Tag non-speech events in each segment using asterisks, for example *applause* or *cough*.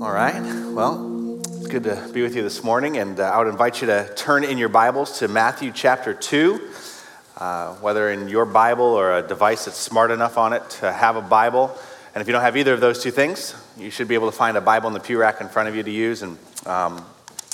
All right. Well, it's good to be with you this morning, and uh, I would invite you to turn in your Bibles to Matthew chapter 2. Uh, whether in your Bible or a device that's smart enough on it to have a Bible. And if you don't have either of those two things, you should be able to find a Bible in the pew rack in front of you to use. And um,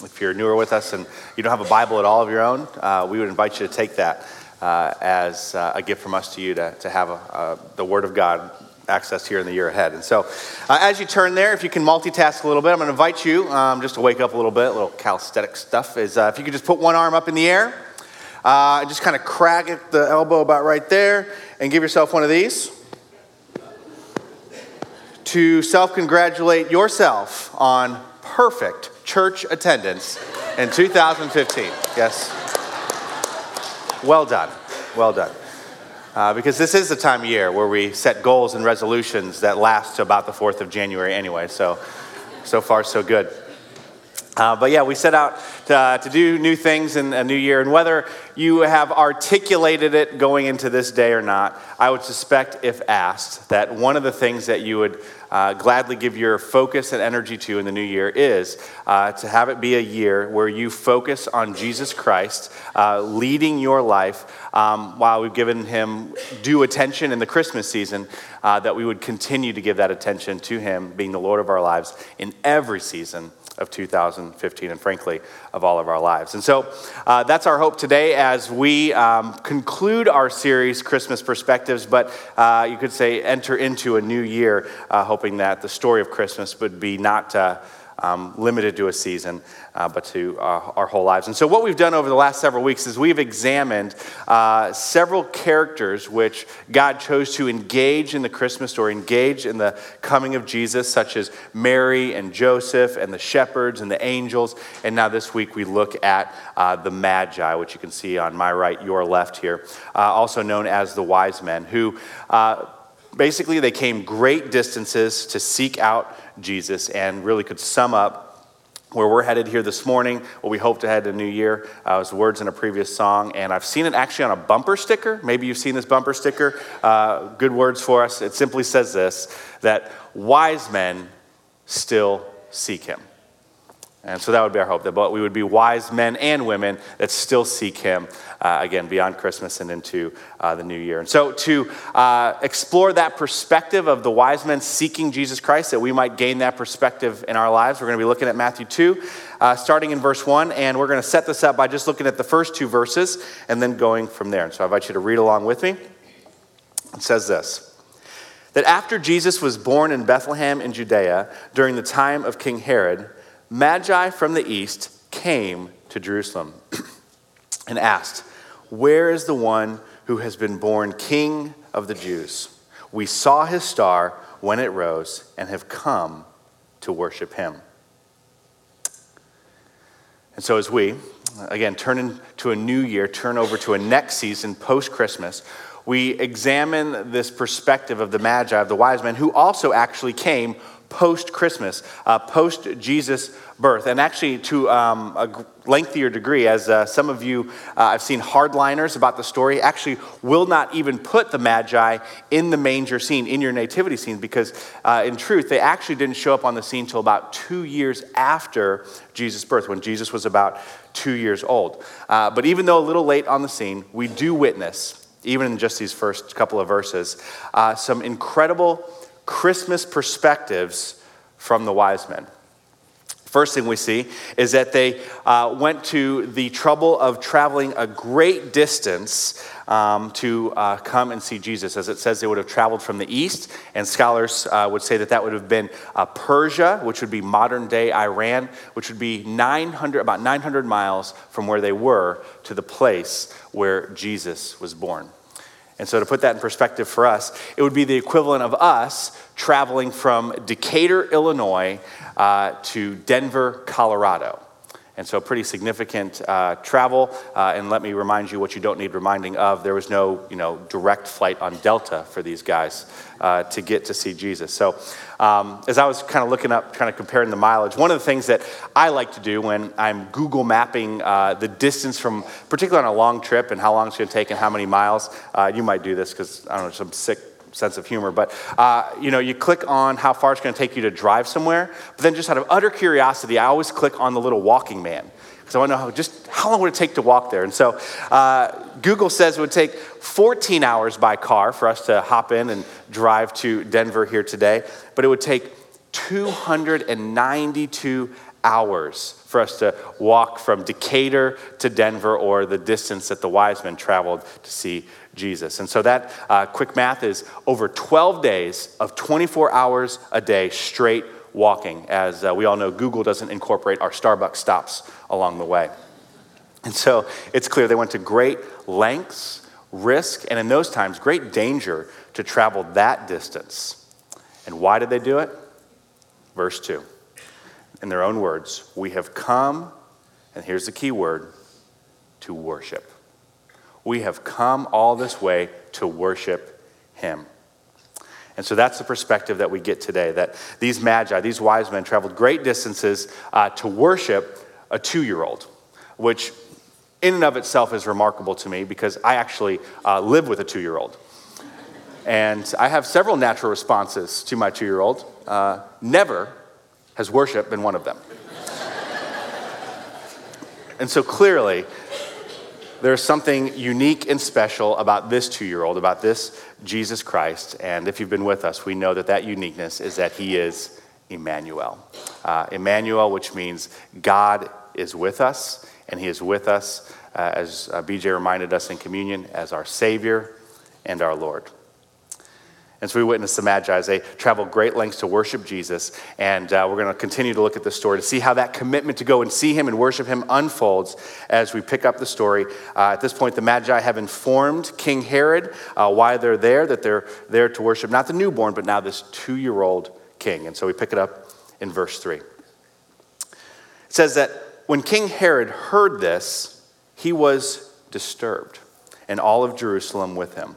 if you're newer with us and you don't have a Bible at all of your own, uh, we would invite you to take that uh, as uh, a gift from us to you to, to have a, the Word of God access here in the year ahead. And so, uh, as you turn there, if you can multitask a little bit, I'm going to invite you um, just to wake up a little bit. A little calisthenic stuff is uh, if you could just put one arm up in the air, uh, just kind of crack at the elbow about right there, and give yourself one of these to self congratulate yourself on perfect church attendance in 2015. Yes. Well done. Well done. Uh, because this is the time of year where we set goals and resolutions that last to about the 4th of January anyway. So, so far, so good. Uh, but yeah, we set out to, uh, to, do new things in a new year. And whether you have articulated it going into this day or not, I would suspect, if asked, that one of the things that you would uh, gladly give your focus and energy to in the new year is uh, to have it be a year where you focus on Jesus Christ uh, leading your life um, while we've given him due attention in the Christmas season, uh, that we would continue to give that attention to him being the Lord of our lives in every season of 2015 and frankly of all of our lives. And so uh, that's our hope today as we um, conclude our series christmas perspectives but uh, you could say enter into a new year uh, hoping that the story of christmas would be not uh, um, limited to a season, uh, but to uh, our whole lives. And so, what we've done over the last several weeks is we've examined uh, several characters which God chose to engage in the Christmas story, engage in the coming of Jesus, such as Mary and Joseph and the shepherds and the angels. And now, this week, we look at uh, the Magi, which you can see on my right, your left here, uh, also known as the wise men, who basically they came great distances to seek out Jesus and really could sum up where we're headed here this morning, what we hope to head to New Year, uh, was words in a previous song. And I've seen it actually on a bumper sticker. Maybe you've seen this bumper sticker. Uh, good words for us. It simply says this that wise men still seek him. And so that would be our hope that we would be wise men and women that still seek Him, uh, again, beyond Christmas and into uh, the new year. And so, to uh, explore that perspective of the wise men seeking Jesus Christ, that we might gain that perspective in our lives, we're going to be looking at Matthew 2, uh, starting in verse 1. And we're going to set this up by just looking at the first two verses and then going from there. And so, I invite you to read along with me. It says this that after Jesus was born in Bethlehem in Judea during the time of King Herod, Magi from the east came to Jerusalem *clears throat* and asked, Where is the one who has been born king of the Jews? We saw his star when it rose and have come to worship him. And so, as we, again, turn into a new year, turn over to a next season post Christmas, we examine this perspective of the Magi, of the wise men, who also actually came post Christmas, uh, post Jesus' birth. And actually, to um, a lengthier degree, as uh, some of you, uh, I've seen hardliners about the story, actually will not even put the Magi in the manger scene, in your nativity scene, because uh, in truth, they actually didn't show up on the scene until about two years after Jesus' birth, when Jesus was about two years old. Uh, but even though a little late on the scene, we do witness, even in just these first couple of verses, uh, some incredible Christmas perspectives from the wise men. First thing we see is that they uh, went to the trouble of traveling a great distance um, to uh, come and see Jesus. As it says, they would have traveled from the east, and scholars uh, would say that that would have been uh, Persia, which would be modern day Iran, which would be 900, about 900 miles from where they were to the place where Jesus was born. And so, to put that in perspective for us, it would be the equivalent of us traveling from Decatur, Illinois uh, to Denver, Colorado. And so, pretty significant uh, travel. Uh, and let me remind you what you don't need reminding of there was no you know, direct flight on Delta for these guys uh, to get to see Jesus. So, um, as I was kind of looking up, kind of comparing the mileage, one of the things that I like to do when I'm Google mapping uh, the distance from, particularly on a long trip and how long it's going to take and how many miles, uh, you might do this because, I don't know, some sick sense of humor. But, uh, you know, you click on how far it's going to take you to drive somewhere. But then just out of utter curiosity, I always click on the little walking man because I want to know how, just how long would it take to walk there. And so uh, Google says it would take 14 hours by car for us to hop in and drive to Denver here today. But it would take 292 hours for us to walk from Decatur to Denver or the distance that the wise men traveled to see Jesus. And so that uh, quick math is over 12 days of 24 hours a day straight walking. As uh, we all know, Google doesn't incorporate our Starbucks stops along the way. And so it's clear they went to great lengths, risk, and in those times, great danger to travel that distance. And why did they do it? Verse 2 in their own words, we have come, and here's the key word, to worship. We have come all this way to worship Him. And so that's the perspective that we get today that these magi, these wise men, traveled great distances uh, to worship a two year old, which in and of itself is remarkable to me because I actually uh, live with a two year old. And I have several natural responses to my two year old. Uh, never has worship been one of them? and so clearly, there's something unique and special about this two year old, about this Jesus Christ. And if you've been with us, we know that that uniqueness is that he is Emmanuel. Uh, Emmanuel, which means God is with us, and he is with us, uh, as uh, BJ reminded us in communion, as our Savior and our Lord. And so we witness the Magi as they travel great lengths to worship Jesus. And uh, we're going to continue to look at the story to see how that commitment to go and see him and worship him unfolds as we pick up the story. Uh, at this point, the Magi have informed King Herod uh, why they're there, that they're there to worship not the newborn, but now this two year old king. And so we pick it up in verse 3. It says that when King Herod heard this, he was disturbed, and all of Jerusalem with him.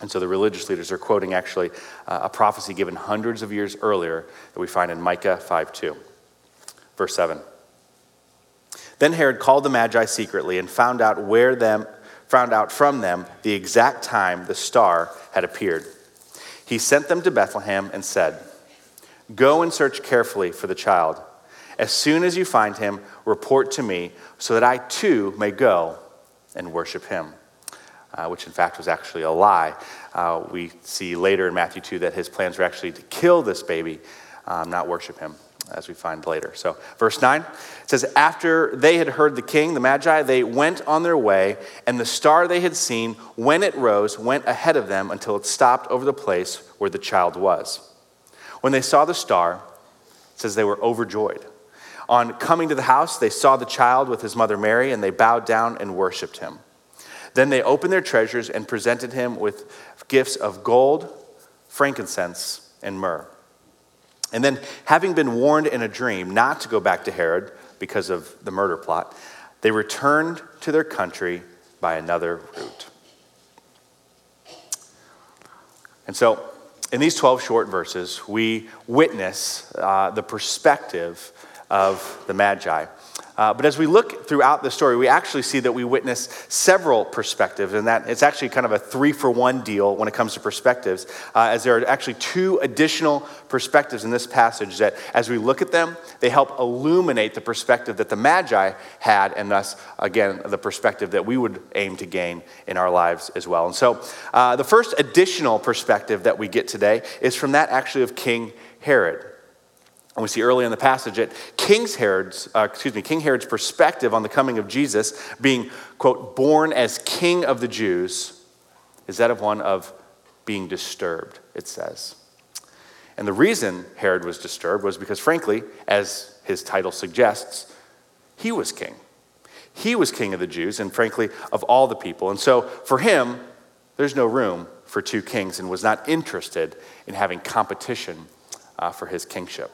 And so the religious leaders are quoting actually uh, a prophecy given hundreds of years earlier that we find in Micah 5 2. Verse 7. Then Herod called the Magi secretly and found out where them found out from them the exact time the star had appeared. He sent them to Bethlehem and said, Go and search carefully for the child. As soon as you find him, report to me so that I too may go and worship him uh, which in fact was actually a lie. Uh, we see later in Matthew 2 that his plans were actually to kill this baby, um, not worship him, as we find later. So, verse 9 says, After they had heard the king, the Magi, they went on their way, and the star they had seen, when it rose, went ahead of them until it stopped over the place where the child was. When they saw the star, it says they were overjoyed. On coming to the house, they saw the child with his mother Mary, and they bowed down and worshiped him. Then they opened their treasures and presented him with gifts of gold, frankincense, and myrrh. And then, having been warned in a dream not to go back to Herod because of the murder plot, they returned to their country by another route. And so, in these 12 short verses, we witness uh, the perspective of the Magi. Uh, but as we look throughout the story, we actually see that we witness several perspectives, and that it's actually kind of a three for one deal when it comes to perspectives, uh, as there are actually two additional perspectives in this passage that, as we look at them, they help illuminate the perspective that the Magi had, and thus, again, the perspective that we would aim to gain in our lives as well. And so, uh, the first additional perspective that we get today is from that actually of King Herod. And we see early in the passage that King Herod's, uh, excuse me, King Herod's perspective on the coming of Jesus being, quote, born as king of the Jews is that of one of being disturbed, it says. And the reason Herod was disturbed was because, frankly, as his title suggests, he was king. He was king of the Jews and, frankly, of all the people. And so for him, there's no room for two kings and was not interested in having competition uh, for his kingship.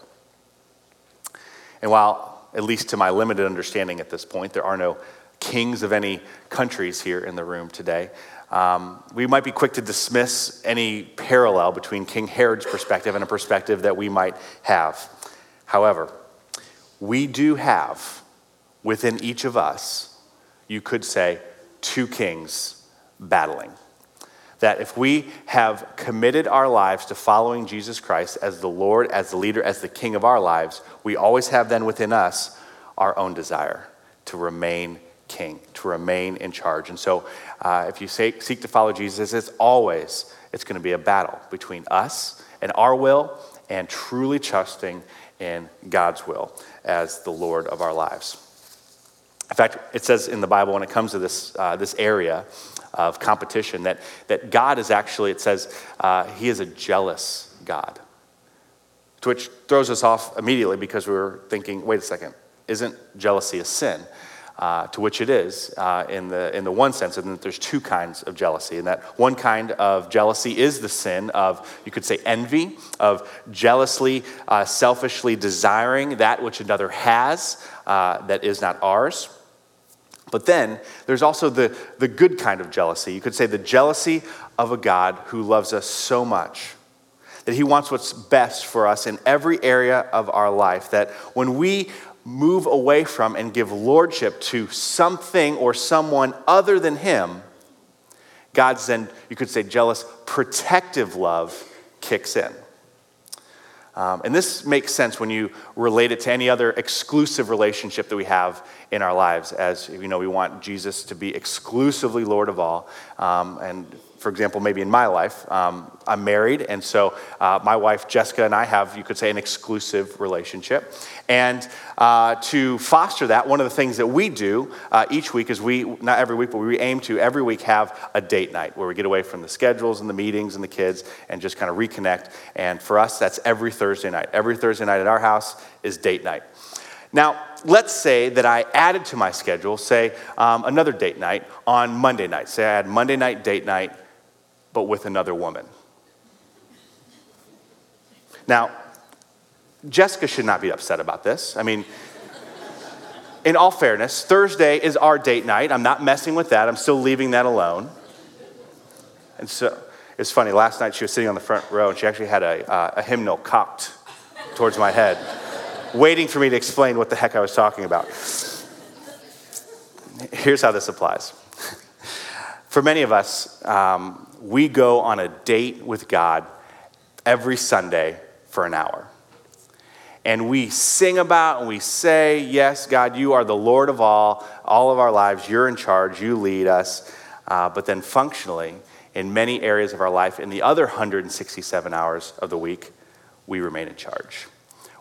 And while, at least to my limited understanding at this point, there are no kings of any countries here in the room today, um, we might be quick to dismiss any parallel between King Herod's perspective and a perspective that we might have. However, we do have within each of us, you could say, two kings battling. That if we have committed our lives to following Jesus Christ as the Lord, as the leader, as the king of our lives, we always have then within us our own desire to remain king, to remain in charge. And so, uh, if you say, seek to follow Jesus, it's always it's going to be a battle between us and our will, and truly trusting in God's will as the Lord of our lives. In fact, it says in the Bible when it comes to this, uh, this area of competition that, that God is actually, it says, uh, He is a jealous God. To which throws us off immediately because we we're thinking, wait a second, isn't jealousy a sin? uh, to which it is uh, in, the, in the one sense, and that there's two kinds of jealousy. And that one kind of jealousy is the sin of, you could say, envy, of jealously, uh, selfishly desiring that which another has uh, that is not ours. But then there's also the, the good kind of jealousy. You could say the jealousy of a God who loves us so much that he wants what's best for us in every area of our life. That when we move away from and give lordship to something or someone other than Him, God's then, you could say, jealous, protective love kicks in. Um, and this makes sense when you relate it to any other exclusive relationship that we have in our lives. As you know, we want Jesus to be exclusively Lord of all. Um, and for example, maybe in my life, um, I'm married, and so uh, my wife Jessica and I have, you could say, an exclusive relationship. And uh, to foster that, one of the things that we do uh, each week is we, not every week, but we aim to every week have a date night where we get away from the schedules and the meetings and the kids and just kind of reconnect. And for us, that's every Thursday night. Every Thursday night at our house is date night. Now, let's say that I added to my schedule, say, um, another date night on Monday night. Say I had Monday night date night but with another woman. Now, Jessica should not be upset about this. I mean, in all fairness, Thursday is our date night. I'm not messing with that, I'm still leaving that alone. And so it's funny, last night she was sitting on the front row and she actually had a, uh, a hymnal cocked towards my head, waiting for me to explain what the heck I was talking about. Here's how this applies. *laughs* For many of us, um, we go on a date with God every Sunday for an hour. And we sing about and we say, Yes, God, you are the Lord of all, all of our lives. You're in charge, you lead us. Uh, but then, functionally, in many areas of our life, in the other 167 hours of the week, we remain in charge.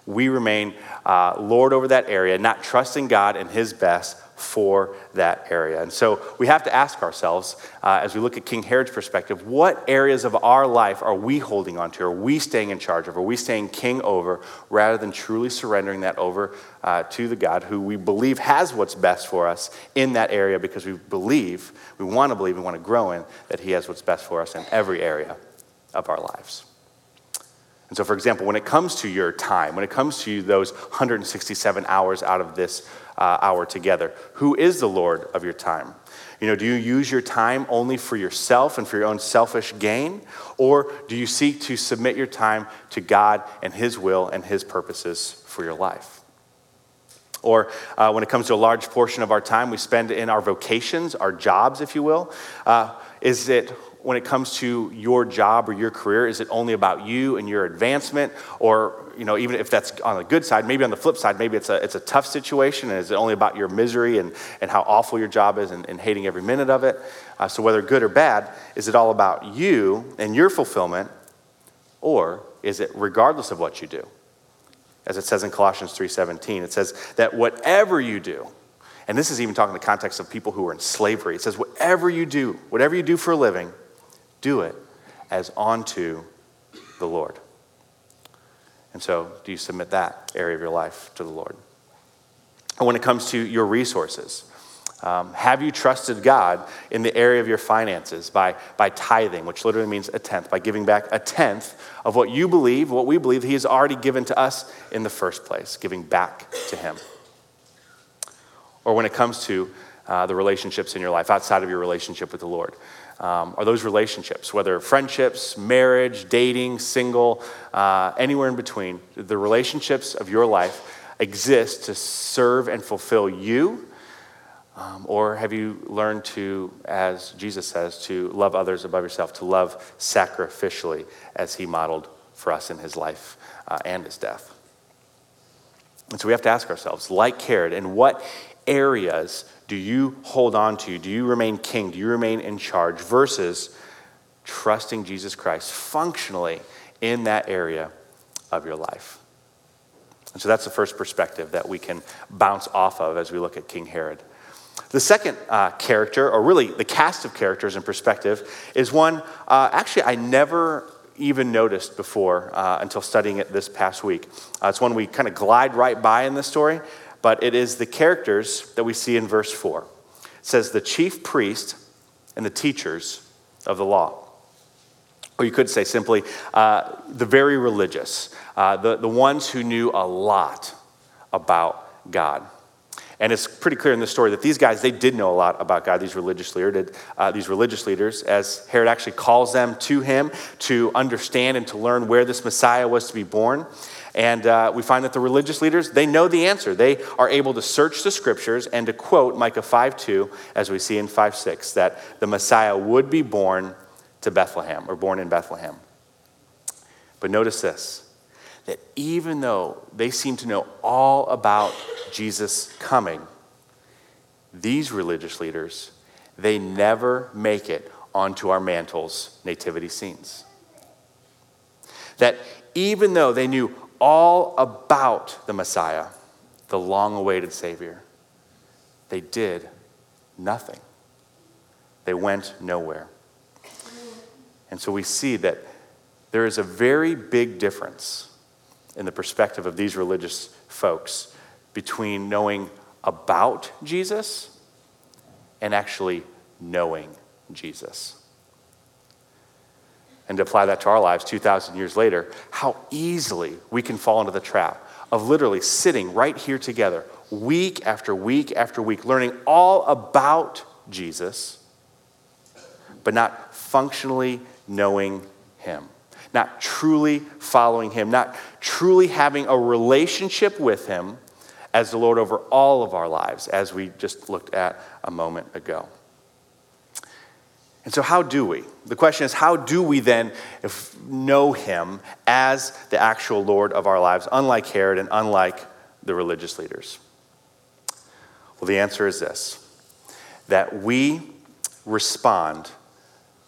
We remain uh, Lord over that area, not trusting God and His best, for that area. And so we have to ask ourselves, uh, as we look at King Herod's perspective, what areas of our life are we holding on to? Are we staying in charge of? Are we staying king over rather than truly surrendering that over uh, to the God who we believe has what's best for us in that area because we believe, we want to believe, we want to grow in that He has what's best for us in every area of our lives? And so, for example, when it comes to your time, when it comes to those 167 hours out of this uh, hour together. Who is the Lord of your time? You know, do you use your time only for yourself and for your own selfish gain? Or do you seek to submit your time to God and His will and His purposes for your life? Or uh, when it comes to a large portion of our time we spend in our vocations, our jobs, if you will, uh, is it when it comes to your job or your career? Is it only about you and your advancement? Or, you know, even if that's on the good side, maybe on the flip side, maybe it's a, it's a tough situation and is it only about your misery and, and how awful your job is and, and hating every minute of it? Uh, so, whether good or bad, is it all about you and your fulfillment? Or is it regardless of what you do? As it says in Colossians 3:17, it says that whatever you do, and this is even talking in the context of people who are in slavery. It says, whatever you do, whatever you do for a living, do it as unto the Lord. And so, do you submit that area of your life to the Lord? And when it comes to your resources, Um, have you trusted God in the area of your finances by, by tithing, which literally means a tenth, by giving back a tenth of what you believe, what we believe He has already given to us in the first place, giving back to Him? Or when it comes to uh, the relationships in your life outside of your relationship with the Lord, um, are those relationships, whether friendships, marriage, dating, single, uh, anywhere in between, the relationships of your life exist to serve and fulfill you? Um, or have you learned to, as Jesus says, to love others above yourself, to love sacrificially as he modeled for us in his life uh, and his death? And so we have to ask ourselves, like Herod, in what areas do you hold on to? Do you remain king? Do you remain in charge? Versus trusting Jesus Christ functionally in that area of your life. And so that's the first perspective that we can bounce off of as we look at King Herod. The second uh, character, or really the cast of characters in perspective, is one uh, actually I never even noticed before uh, until studying it this past week. Uh, it's one we kind of glide right by in this story, but it is the characters that we see in verse 4. It says, the chief priest and the teachers of the law. Or you could say simply, uh, the very religious, uh, the, the ones who knew a lot about God. And it's pretty clear in this story that these guys, they did know a lot about God, these religious, leader, uh, these religious leaders, as Herod actually calls them to him to understand and to learn where this Messiah was to be born. And uh, we find that the religious leaders, they know the answer. They are able to search the scriptures and to quote Micah 5 2, as we see in 5 6, that the Messiah would be born to Bethlehem or born in Bethlehem. But notice this that even though they seem to know all about Jesus coming, these religious leaders, they never make it onto our mantles nativity scenes. That even though they knew all about the Messiah, the long awaited Savior, they did nothing. They went nowhere. And so we see that there is a very big difference in the perspective of these religious folks between knowing about Jesus and actually knowing Jesus. And to apply that to our lives 2,000 years later, how easily we can fall into the trap of literally sitting right here together, week after week after week, learning all about Jesus, but not functionally knowing Him not truly following Him, not truly having a relationship with Him as the Lord over all of our lives, as we just looked at a moment ago. And so, how do we? The question is, how do we then know Him as the actual Lord of our lives, unlike Herod and unlike the religious leaders? Well, the answer is this that we respond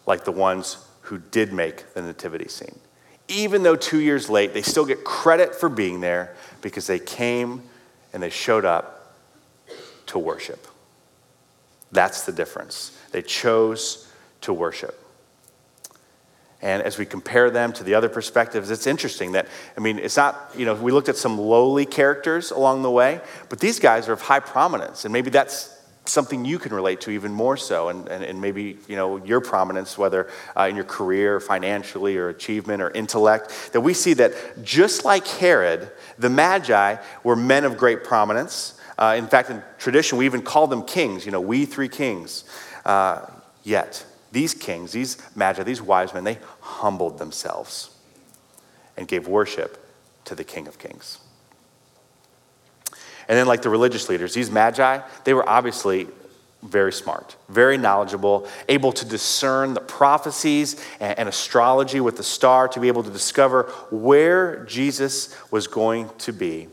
like the ones who did make the nativity scene. Even though two years late, they still get credit for being there because they came and they showed up to worship. That's the difference. They chose to worship. And as we compare them to the other perspectives, it's interesting that, I mean, it's not, you know, we looked at some lowly characters along the way, but these guys are of high prominence. And maybe that's something you can relate to even more so and, and, and maybe you know your prominence whether uh, in your career financially or achievement or intellect that we see that just like herod the magi were men of great prominence uh, in fact in tradition we even call them kings you know we three kings uh, yet these kings these magi these wise men they humbled themselves and gave worship to the king of kings and then, like the religious leaders, these magi, they were obviously very smart, very knowledgeable, able to discern the prophecies and, astrology with the star to be able to discover where Jesus was going to be.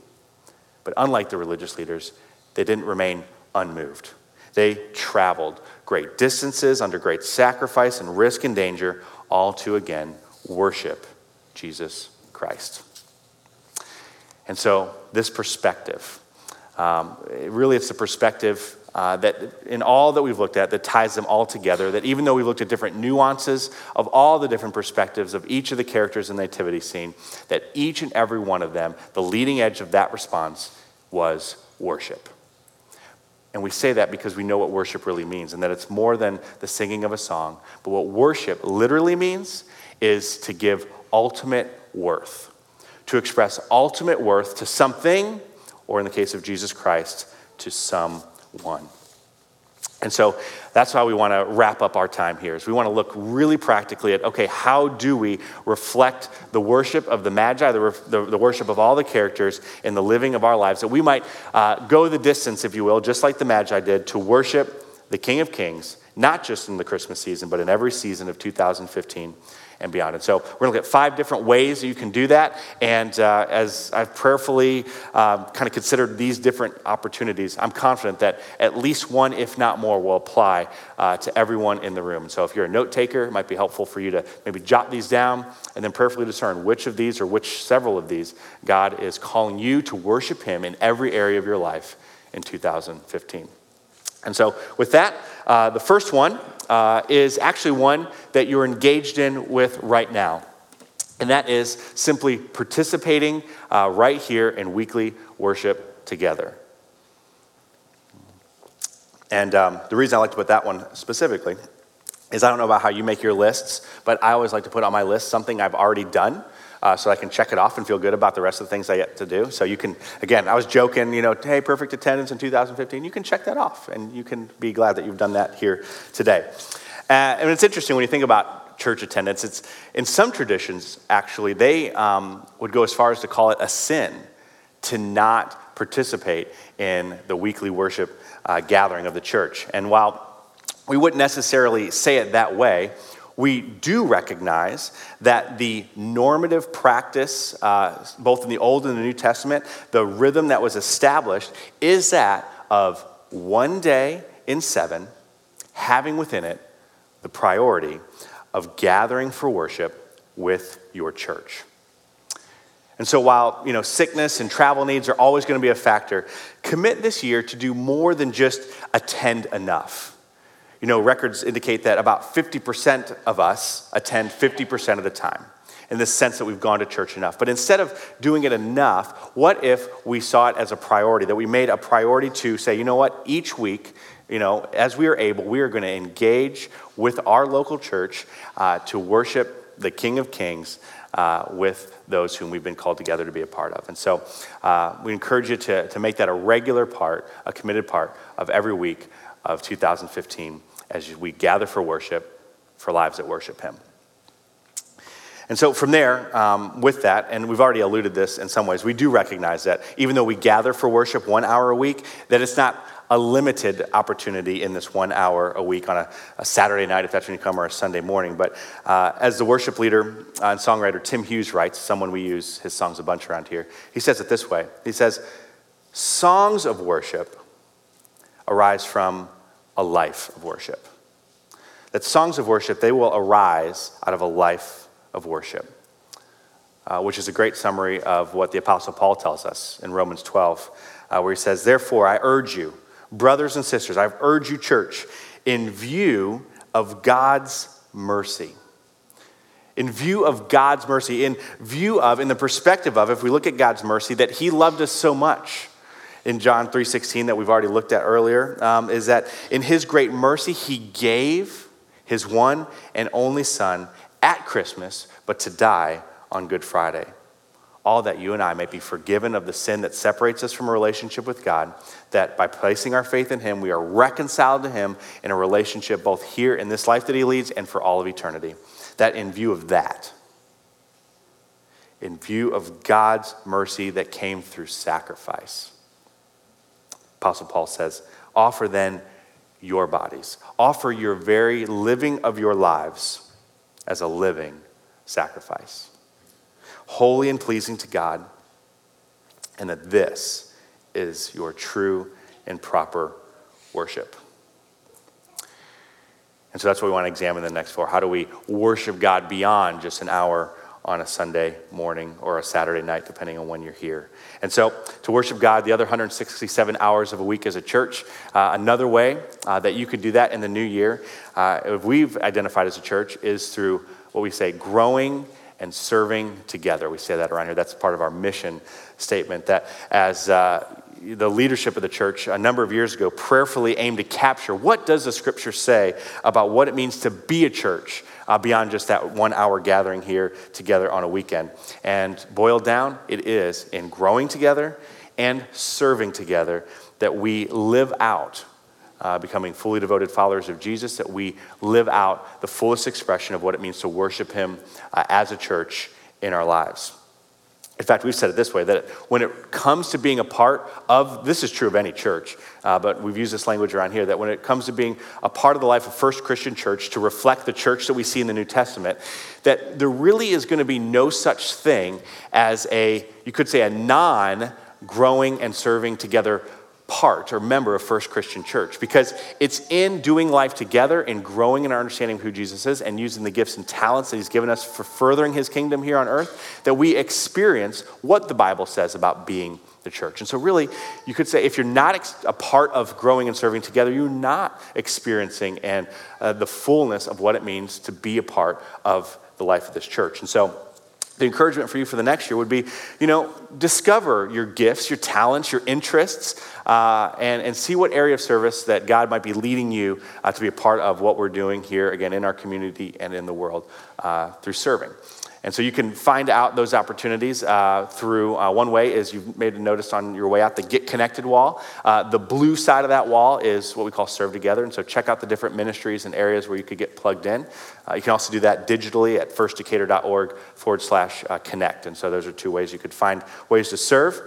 But unlike the religious leaders, they didn't remain unmoved. They traveled great distances under great sacrifice and risk and danger, all to again worship Jesus Christ. And so, this perspective, um, really, it's the perspective uh, that in all that we've looked at that ties them all together. That even though we've looked at different nuances of all the different perspectives of each of the characters in the nativity scene, that each and every one of them, the leading edge of that response was worship. And we say that because we know what worship really means and that it's more than the singing of a song. But what worship literally means is to give ultimate worth, to express ultimate worth to something, or in the case of Jesus Christ, to someone. And so that's why we want to wrap up our time here. Is we want to look really practically at okay, how do we reflect the worship of the Magi, the, the, the worship of all the characters in the living of our lives, that we might uh, go the distance, if you will, just like the Magi did, to worship the King of Kings, not just in the Christmas season, but in every season of 2015 and beyond. And so we're going to look at five different ways that you can do that. And uh, as I've prayerfully um, kind of considered these different opportunities, I'm confident that at least one, if not more, will apply uh, to everyone in the room. So if you're a note taker, it might be helpful for you to maybe jot these down and then prayerfully discern which of these or which several of these God is calling you to worship Him in every area of your life in 2015. And so, with that, uh, the first one uh, is actually one that you're engaged in with right now. And that is simply participating uh, right here in weekly worship together. And um, the reason I like to put that one specifically is I don't know about how you make your lists, but I always like to put on my list something I've already done uh, so I can check it off and feel good about the rest of the things I get to do. So you can, again, I was joking, you know, hey, perfect attendance in 2015. You can check that off, and you can be glad that you've done that here today. Uh, and it's interesting when you think about church attendance. It's in some traditions actually they um, would go as far as to call it a sin to not participate in the weekly worship uh, gathering of the church. And while we wouldn't necessarily say it that way, we do recognize that the normative practice, uh, both in the Old and the New Testament, the rhythm that was established is that of one day in seven having within it the priority of gathering for worship with your church. And so while, you know, sickness and travel needs are always going to be a factor, commit this year to do more than just attend enough. You know, records indicate that about 50% of us attend 50% of the time in the sense that we've gone to church enough. But instead of doing it enough, what if we saw it as a priority? That we made a priority to say, you know what, each week, you know, as we are able, we are going to engage with our local church uh, to worship the King of Kings uh, with those whom we've been called together to be a part of. And so uh, we encourage you to, to make that a regular part, a committed part of every week of 2015 as we gather for worship, for lives that worship Him. And so, from there, um, with that, and we've already alluded this in some ways, we do recognize that even though we gather for worship one hour a week, that it's not a limited opportunity in this one hour a week on a, a Saturday night, if that's when you come, or a Sunday morning. But uh, as the worship leader and songwriter Tim Hughes writes, someone we use his songs a bunch around here, he says it this way He says, Songs of worship arise from a life of worship. That songs of worship, they will arise out of a life of worship, uh, which is a great summary of what the Apostle Paul tells us in Romans 12, uh, where he says, Therefore, I urge you, brothers and sisters, I urge you, church, in view of God's mercy. In view of God's mercy, in view of, in the perspective of, if we look at God's mercy, that He loved us so much in John 3:16 that we've already looked at earlier, um, is that in His great mercy, He gave His one and only Son at Christmas, but to die on Good Friday all that you and I may be forgiven of the sin that separates us from a relationship with God, that by placing our faith in Him, we are reconciled to Him in a relationship both here in this life that He leads and for all of eternity. That in view of that, in view of God's mercy that came through sacrifice, Apostle Paul says, offer then your bodies, offer your very living of your lives as a living sacrifice holy and pleasing to God, and that this is your true and proper worship. And so that's what we want to examine in the next four. How do we worship God beyond just an hour on a Sunday morning or a Saturday night, depending on when you're here? And so to worship God the other 167 hours of a week as a church, uh, another way uh, that you could do that in the new year, uh, we've identified as a church, is through what we say growing and serving together. We say that around here. That's part of our mission statement. That as uh, the leadership of the church a number of years ago prayerfully aimed to capture what does the scripture say about what it means to be a church uh, beyond just that one hour gathering here together on a weekend. And boiled down, it is in growing together and serving together that we live out uh, becoming fully devoted followers of Jesus, that we live out the fullest expression of what it means to worship Him uh, as a church in our lives. In fact, we've said it this way that when it comes to being a part of, this is true of any church, uh, but we've used this language around here, that when it comes to being a part of the life of First Christian Church to reflect the church that we see in the New Testament, that there really is going to be no such thing as a, you could say, a non growing and serving together part or member of First Christian Church because it's in doing life together and growing in our understanding of who Jesus is and using the gifts and talents that He's given us for furthering His kingdom here on earth that we experience what the Bible says about being the church. And so, really, you could say if you're not a part of growing and serving together, you're not experiencing and uh, the fullness of what it means to be a part of the life of this church. And so, the encouragement for you for the next year would be, you know, discover your gifts, your talents, your interests, uh, and, and see what area of service that God might be leading you uh, to be a part of what we're doing here, again, in our community and in the world uh, through serving. And so you can find out those opportunities uh, through uh, one way is you've made a notice on your way out the Get Connected wall. Uh, the blue side of that wall is what we call Serve Together. And so check out the different ministries and areas where you could get plugged in. Uh, you can also do that digitally at firstdecatur.org forward slash uh, connect. And so those are two ways you could find ways to serve.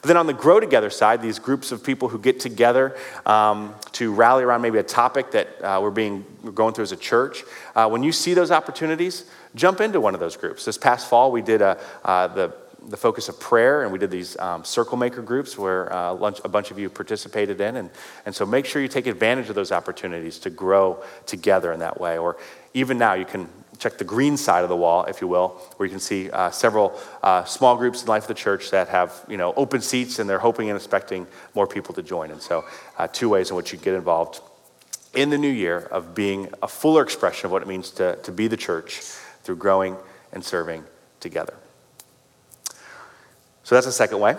But then on the Grow Together side, these groups of people who get together um, to rally around maybe a topic that uh, we're being we're going through as a church, when you see those opportunities, jump into one of those groups. This past fall, we did a, uh, the the focus of prayer, and we did these um, circle maker groups where uh, lunch, a bunch of you participated in. And, and so make sure you take advantage of those opportunities to grow together in that way. Or even now, you can check the green side of the wall, if you will, where you can see uh, several uh, small groups in life of the church that have you know open seats, and they're hoping and expecting more people to join. And so, uh, two ways in which you get involved in the new year of being a fuller expression of what it means to, to be the church through growing and serving together. So that's a second way.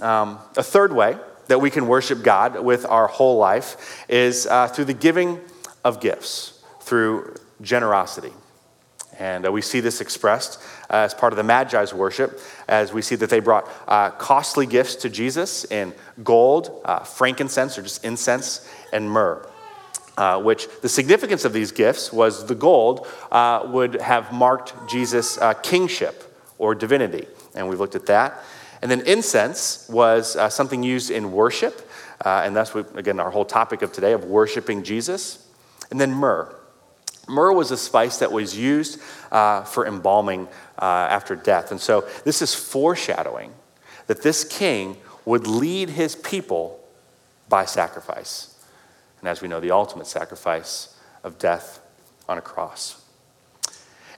Um, a third way that we can worship God with our whole life is uh, through the giving of gifts, through generosity. And uh, we see this expressed uh, as part of the Magi's worship, as we see that they brought uh, costly gifts to Jesus in gold, uh, frankincense, or just incense, and myrrh. Uh, which the significance of these gifts was the gold uh, would have marked Jesus' kingship or divinity. And we've looked at that. And then incense was something used in worship. and that's, what, again, our whole topic of today of worshiping Jesus. And then myrrh. Myrrh was a spice that was used uh, for embalming uh, after death. And so this is foreshadowing that this king would lead his people by sacrifice. And as we know, the ultimate sacrifice of death on a cross.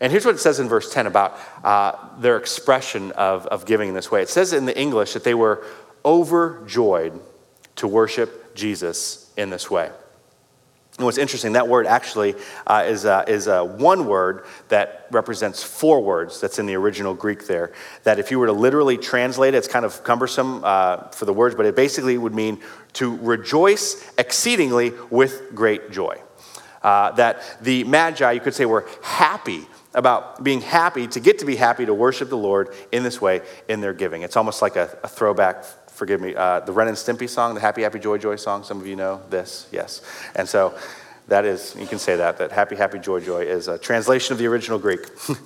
And here's what it says in verse 10 about uh, their expression of, of giving in this way. It says in the English that they were overjoyed to worship Jesus in this way. And what's interesting, that word actually uh, is, uh, is uh, one word that represents four words that's in the original Greek there. That if you were to literally translate it, it's kind of cumbersome uh, for the words, but it basically would mean to rejoice exceedingly with great joy. Uh, that the Magi, you could say, were happy about being happy to get to be happy to worship the Lord in this way in their giving. It's almost like a, a throwback forgive me, uh, the Ren and Stimpy song, the Happy, Happy, Joy, Joy song. Some of you know this, yes. And so that is, you can say that, that Happy, Happy, Joy, Joy is a translation of the original Greek.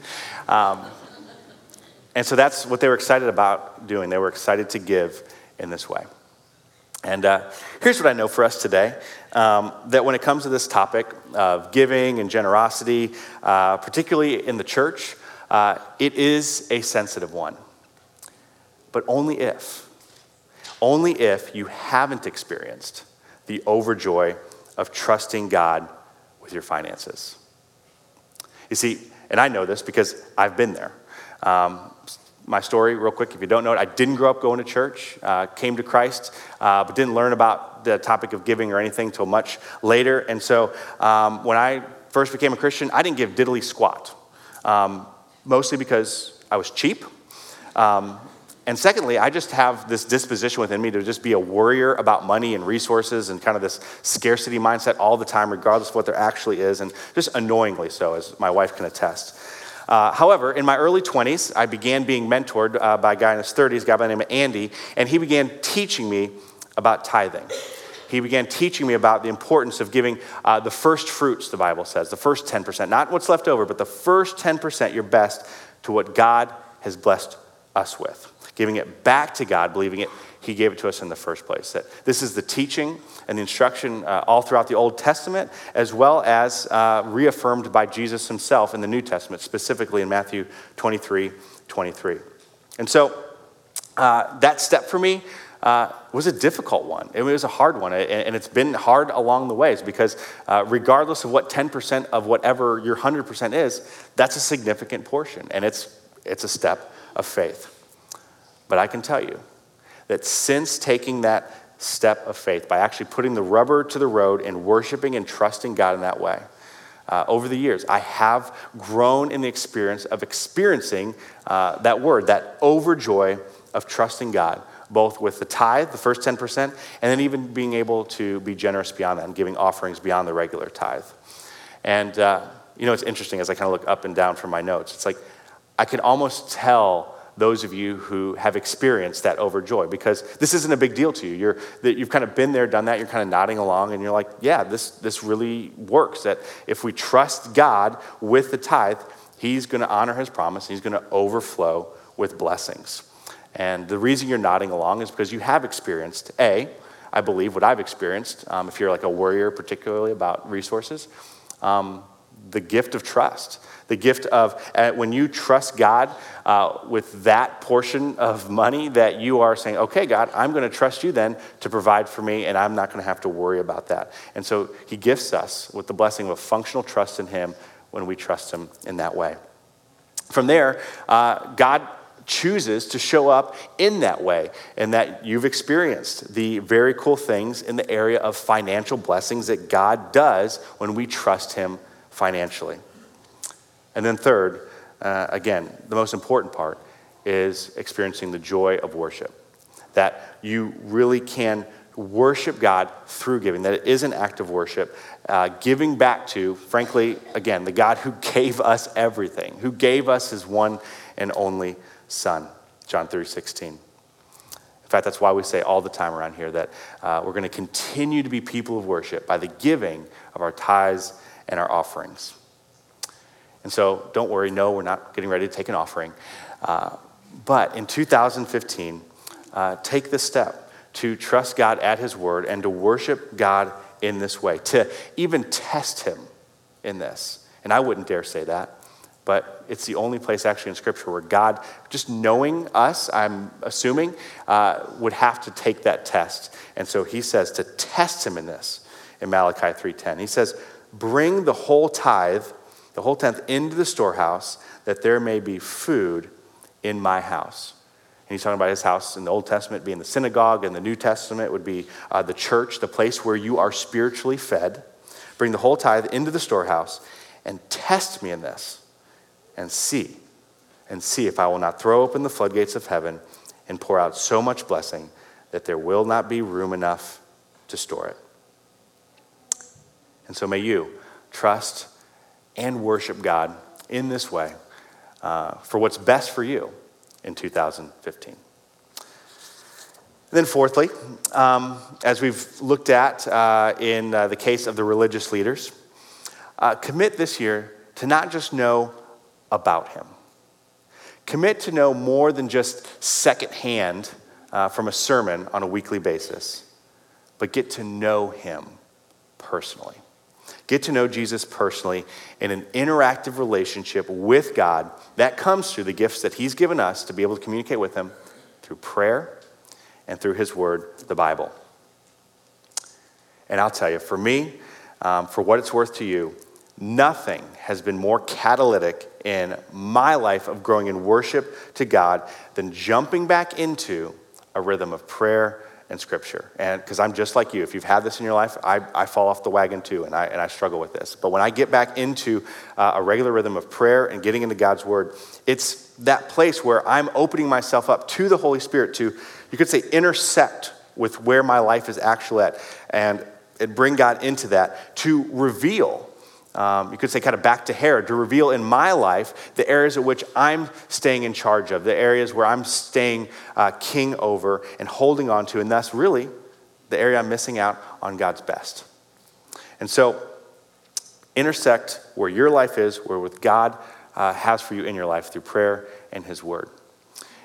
*laughs* um, and so that's what they were excited about doing. They were excited to give in this way. And uh, here's what I know for us today um, that when it comes to this topic of giving and generosity, uh, particularly in the church, uh, it is a sensitive one. But only if only if you haven't experienced the overjoy of trusting God with your finances. You see, and I know this because I've been there. Um, my story, real quick, if you don't know it, I didn't grow up going to church, uh, came to Christ, uh, but didn't learn about the topic of giving or anything until much later. And so um, when I first became a Christian, I didn't give diddly squat, um, mostly because I was cheap. Um, and secondly, I just have this disposition within me to just be a worrier about money and resources and kind of this scarcity mindset all the time, regardless of what there actually is, and just annoyingly so, as my wife can attest. Uh, however, in my early 20s, I began being mentored uh, by a guy in his 30s, a guy by the name of Andy, and he began teaching me about tithing. He began teaching me about the importance of giving uh, the first fruits, the Bible says, the first 10%, not what's left over, but the first 10%, your best, to what God has blessed us with. Giving it back to God, believing it, He gave it to us in the first place. That this is the teaching and instruction uh, all throughout the Old Testament, as well as uh, reaffirmed by Jesus Himself in the New Testament, specifically in Matthew 23 23. And so uh, that step for me uh, was a difficult one. It was a hard one, and it's been hard along the ways because uh, regardless of what 10% of whatever your 100% is, that's a significant portion, and it's, it's a step of faith. But I can tell you that since taking that step of faith, by actually putting the rubber to the road and worshiping and trusting God in that way, uh, over the years, I have grown in the experience of experiencing uh, that word, that overjoy of trusting God, both with the tithe, the first 10%, and then even being able to be generous beyond that and giving offerings beyond the regular tithe. And, uh, you know, it's interesting as I kind of look up and down from my notes. It's like I can almost tell those of you who have experienced that overjoy because this isn't a big deal to you. You're, that you've kind of been there, done that, you're kind of nodding along, and you're like, yeah, this, this really works. That if we trust God with the tithe, He's going to honor His promise, He's going to overflow with blessings. And the reason you're nodding along is because you have experienced, A, I believe what I've experienced, um, if you're like a worrier, particularly about resources, um, the gift of trust. The gift of uh, when you trust God uh, with that portion of money, that you are saying, okay, God, I'm going to trust you then to provide for me, and I'm not going to have to worry about that. And so He gifts us with the blessing of a functional trust in Him when we trust Him in that way. From there, uh, God chooses to show up in that way and that you've experienced the very cool things in the area of financial blessings that God does when we trust Him financially. And then, third, uh, again, the most important part is experiencing the joy of worship. That you really can worship God through giving, that it is an act of worship, uh, giving back to, frankly, again, the God who *laughs* gave us everything, who gave us his one and only Son. John 3 16. In fact, that's why we say all the time around here that uh, we're going to continue to be people of worship by the giving of our tithes and our offerings. And so don't worry, no, we're not getting ready to take an offering. Uh, but in 2015, uh, take the step to trust God at His word and to worship God in this way, to even test Him in this. And I wouldn't dare say that, but it's the only place actually in Scripture where God, just knowing us, I'm assuming, uh, would have to take that test. And so He says to test Him in this in Malachi 3:10. He says, "Bring the whole tithe." The whole tenth into the storehouse, that there may be food in my house. And he's talking about his house in the Old Testament being the synagogue, and the New Testament would be uh, the church, the place where you are spiritually fed. Bring the whole tithe into the storehouse and test me in this and see, and see if I will not throw open the floodgates of heaven and pour out so much blessing that there will not be room enough to store it. And so may you trust and worship God in this way uh, for what's best for you in 2015. then, fourthly, um, as we've looked at uh, in uh, the case of the religious leaders, uh, commit this year to not just know about Him. Commit to know more than just secondhand uh, from a sermon on a weekly basis, but get to know Him personally. Get to know Jesus personally in an interactive relationship with God that comes through the gifts that He's given us to be able to communicate with Him through prayer and through His Word, the Bible. And I'll tell you, for me, um, for what it's worth to you, nothing has been more catalytic in my life of growing in worship to God than jumping back into a rhythm of prayer in Scripture. And because I'm just like you, if you've had this in your life, I, I fall off the wagon too, and I, and I struggle with this. But when I get back into uh, a regular rhythm of prayer and getting into God's Word, it's that place where I'm opening myself up to the Holy Spirit to, you could say, intersect with where my life is actually at and, and bring God into that to reveal um, you could say kind of back to Herod, to reveal in my life the areas at which I'm staying in charge of, the areas where I'm staying uh, king over and holding on to, and thus really the area I'm missing out on God's best. And so, intersect where your life is, where with God uh, has for you in your life through prayer and His Word.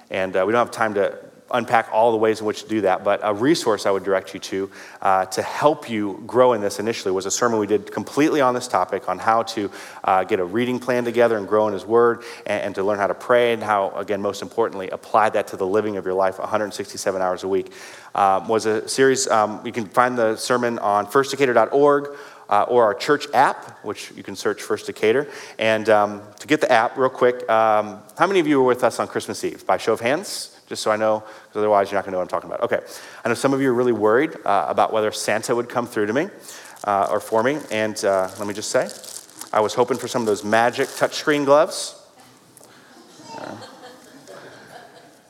And uh, we don't have time to unpack all the ways in which to do that, but a resource I would direct you to uh, to help you grow in this initially was a sermon we did completely on this topic on how to uh, get a reading plan together and grow in His Word and, and, to learn how to pray and how, again, most importantly, apply that to the living of your life 167 hours a week. Um, was a series, um, you can find the sermon on firstdecatur.org. Uh, or our church app, which you can search First Decatur. And um, to get the app, real quick, um, how many of you were with us on Christmas Eve? By show of hands? Just so I know, because otherwise you're not going to know what I'm talking about. Okay, I know some of you are really worried uh, about whether Santa would come through to me uh, or for me, and uh, let me just say, I was hoping for some of those magic touchscreen gloves.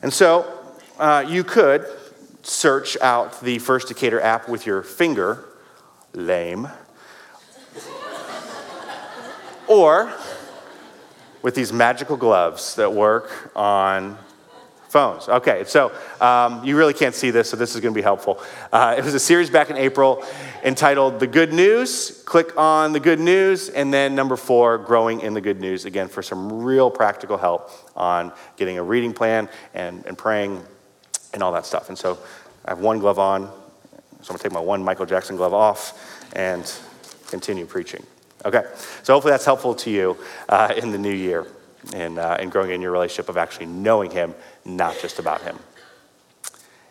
and so uh, you could search out the First Decatur app with your finger, lame, or with these magical gloves that work on Phones. Okay, so um, you really can't see this, so this is going to be helpful. Uh, it was a series back in April entitled The Good News. Click on the good news, and then number four, Growing in the Good News, again, for some real practical help on getting a reading plan and, and praying and all that stuff. And so I have one glove on, so I'm going to take my one Michael Jackson glove off and continue preaching. Okay, so hopefully that's helpful to you uh, in the new year and, uh, and growing in your relationship of actually knowing Him, not just about Him.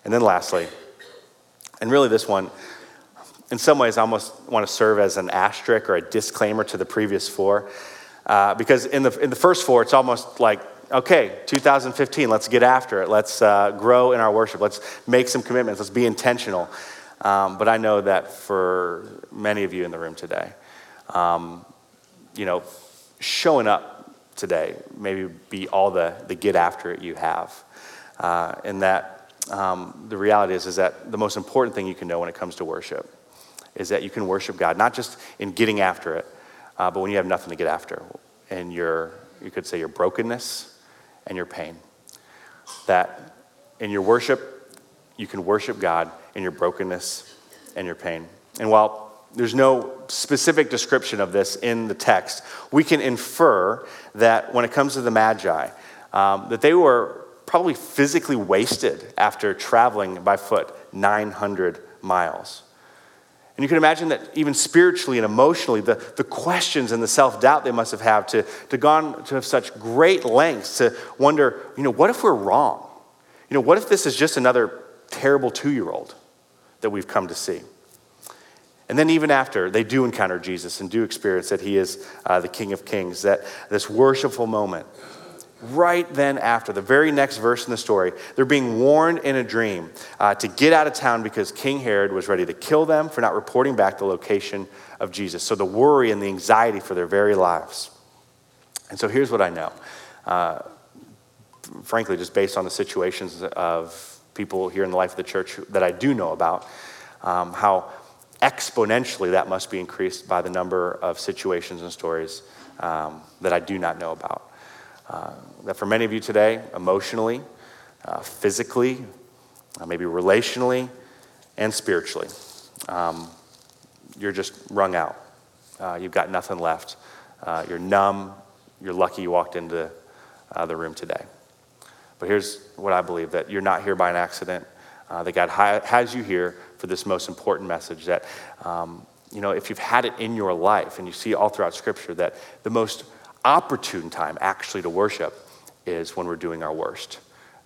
And then lastly, and really this one, in some ways, I almost want to serve as an asterisk or a disclaimer to the previous four. Uh, because in the, in the first four, it's almost like, okay, 2015, let's get after it. Let's uh, grow in our worship. Let's make some commitments. Let's be intentional. Um, but I know that for many of you in the room today, um, you know, showing up today. Maybe be all the, the get after it you have. Uh, and that um, the reality is, is that the most important thing you can know when it comes to worship is that you can worship God, not just in getting after it, uh, but when you have nothing to get after, and your, you could say your brokenness and your pain. That in your worship, you can worship God in your brokenness and your pain. And while there's no specific description of this in the text. We can infer that when it comes to the Magi, um, that they were probably physically wasted after traveling by foot 900 miles. And you can imagine that even spiritually and emotionally, the, the questions and the self doubt they must have had to, to gone to have such great lengths to wonder, you know, what if we're wrong? You know, what if this is just another terrible two year old that we've come to see? And then, even after they do encounter Jesus and do experience that he is uh, the King of Kings, that this worshipful moment, right then after, the very next verse in the story, they're being warned in a dream uh, to get out of town because King Herod was ready to kill them for not reporting back the location of Jesus. So, the worry and the anxiety for their very lives. And so, here's what I know. Uh, frankly, just based on the situations of people here in the life of the church that I do know about, um, how exponentially that must be increased by the number of situations and stories um, that I do not know about. Uh, that for many of you today, emotionally, uh, physically, uh, maybe relationally, and spiritually, um, you're just wrung out. Uh, you've got nothing left. Uh, you're numb. You're lucky you walked into uh, the room today. But here's what I believe that you're not here by an accident, that God has you here for this most important message that, um, you know, if you've had it in your life, and you see all throughout Scripture, that the most opportune time actually to worship is when we're doing our worst,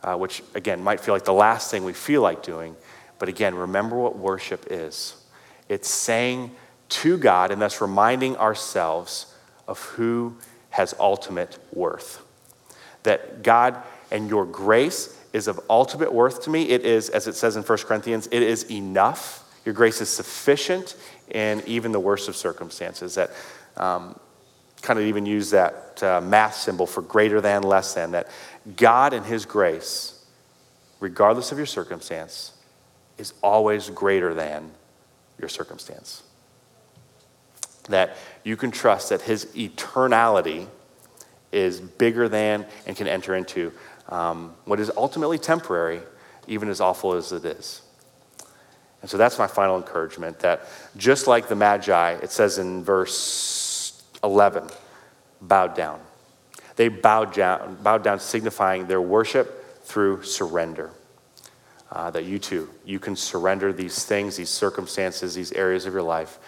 uh, which, again, might feel like the last thing we feel like doing. But again, remember what worship is it's saying to God and thus reminding ourselves of who has ultimate worth. That God and your grace is of ultimate worth to me. It is, as it says in 1 Corinthians, it is enough. Your grace is sufficient in even the worst of circumstances. That um, kind of even use that uh, math symbol for greater than, less than. That God and His grace, regardless of your circumstance, is always greater than your circumstance. That you can trust that His eternality is bigger than and can enter into um, what is ultimately temporary, even as awful as it is. And so that's my final encouragement that just like the Magi, it says in verse 11, bowed down. They bowed down, bowed down signifying their worship through surrender. Uh, that you too, you can surrender these things, these circumstances, these areas of your life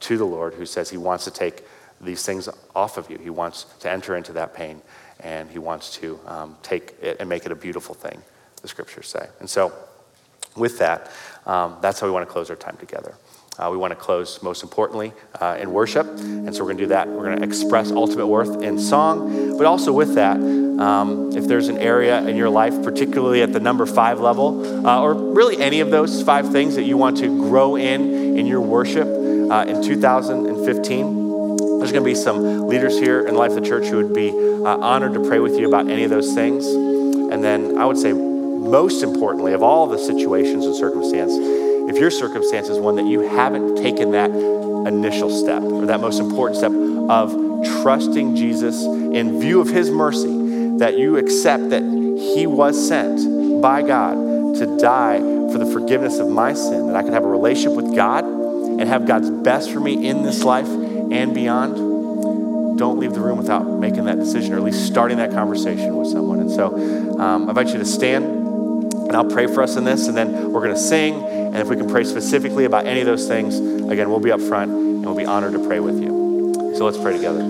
to the Lord who says he wants to take these things off of you. He wants to enter into that pain and he wants to um, take it and make it a beautiful thing, the scriptures say. And so, with that, um, that's how we want to close our time together. Uh, we want to close, most importantly, uh, in worship. And so we're going to do that. We're going to express ultimate worth in song. But also, with that, um, if there's an area in your life, particularly at the number five level, uh, or really any of those five things that you want to grow in in your worship uh, in 2015, there's going to be some leaders here in Life of the Church who would be uh, honored to pray with you about any of those things. And then I would say, most importantly, of all the situations and circumstance, if your circumstance is one that you haven't taken that initial step or that most important step of trusting Jesus in view of his mercy, that you accept that he was sent by God to die for the forgiveness of my sin, that I could have a relationship with God and have God's best for me in this life and beyond, don't leave the room without making that decision or at least starting that conversation with someone. And so um, I invite you to stand and I'll pray for us in this, and then we're going to sing. And if we can pray specifically about any of those things, again, we'll be up front and we'll be honored to pray with you. So let's pray together.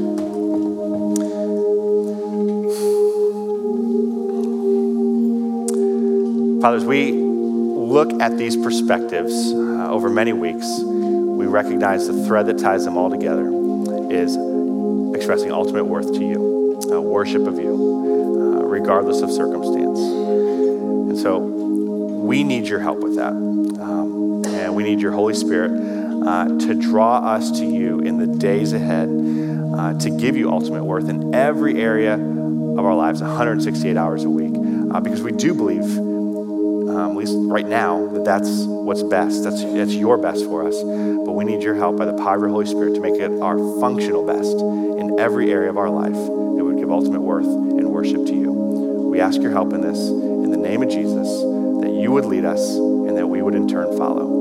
Fathers, we look at these perspectives uh, over many weeks we recognize the thread that ties them all together is expressing ultimate worth to you, uh, worship of you, uh, regardless of circumstance. And so we need your help with that. Um, and we need your Holy Spirit uh, to draw us to you in the days ahead, uh, to give you ultimate worth in every area of our lives, 168 hours a week. Uh, because we do believe um, at least right now, that that's what's best. That's, that's your best for us. But we need your help by the power of your Holy Spirit to make it our functional best in every area of our life that would give ultimate worth and worship to you. We ask your help in this in the name of Jesus, that you would lead us and that we would in turn follow.